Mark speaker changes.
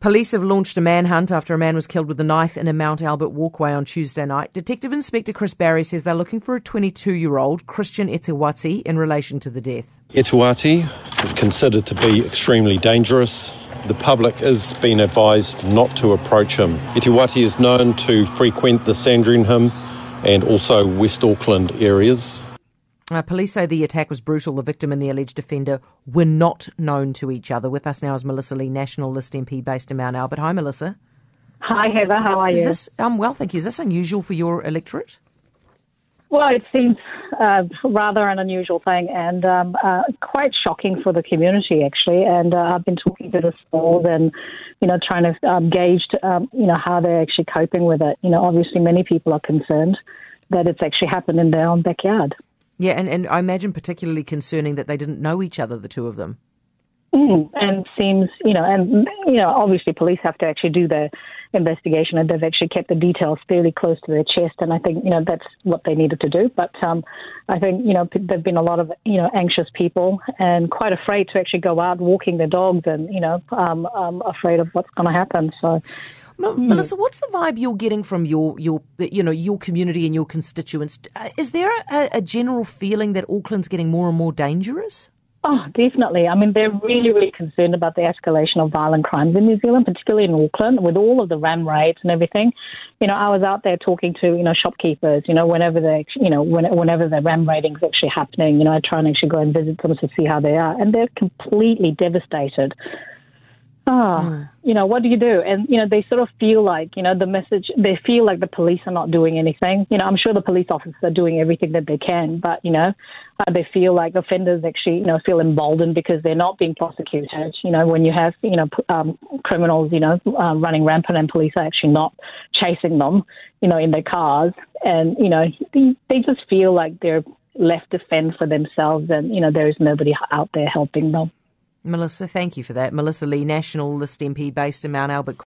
Speaker 1: Police have launched a manhunt after a man was killed with a knife in a Mount Albert walkway on Tuesday night. Detective Inspector Chris Barry says they're looking for a 22 year old Christian Etiwati in relation to the death.
Speaker 2: Etiwati is considered to be extremely dangerous. The public is being advised not to approach him. Etiwati is known to frequent the Sandringham and also West Auckland areas.
Speaker 1: Uh, police say the attack was brutal. The victim and the alleged offender were not known to each other. With us now is Melissa Lee, National List MP based in Mount Albert. Hi, Melissa.
Speaker 3: Hi, Heather. How are
Speaker 1: Is
Speaker 3: you?
Speaker 1: this, um, well, thank you. Is this unusual for your electorate?
Speaker 3: Well, it seems uh, rather an unusual thing and um, uh, quite shocking for the community, actually. And uh, I've been talking to the schools and, you know, trying to um, gauge, um, you know, how they're actually coping with it. You know, obviously many people are concerned that it's actually happened in their own backyard.
Speaker 1: Yeah, and, and I imagine particularly concerning that they didn't know each other, the two of them.
Speaker 3: Mm, and seems, you know, and, you know, obviously police have to actually do their investigation and they've actually kept the details fairly close to their chest. And I think, you know, that's what they needed to do. But um, I think, you know, p- there've been a lot of, you know, anxious people and quite afraid to actually go out walking their dogs and, you know, um, um, afraid of what's going to happen. So,
Speaker 1: M- hmm. Melissa, what's the vibe you're getting from your, your you know your community and your constituents? Is there a, a general feeling that Auckland's getting more and more dangerous?
Speaker 3: Oh, definitely. I mean, they're really, really concerned about the escalation of violent crimes in New Zealand, particularly in Auckland, with all of the ram raids and everything. You know, I was out there talking to you know shopkeepers. You know, whenever they, you know, when, whenever the ram raiding is actually happening, you know, I try and actually go and visit them to see how they are, and they're completely devastated. Ah, you know, what do you do? And, you know, they sort of feel like, you know, the message, they feel like the police are not doing anything. You know, I'm sure the police officers are doing everything that they can, but, you know, uh, they feel like offenders actually, you know, feel emboldened because they're not being prosecuted. You know, when you have, you know, um, criminals, you know, uh, running rampant and police are actually not chasing them, you know, in their cars. And, you know, they, they just feel like they're left to fend for themselves and, you know, there is nobody out there helping them.
Speaker 1: Melissa, thank you for that. Melissa Lee, National List MP based in Mount Albert.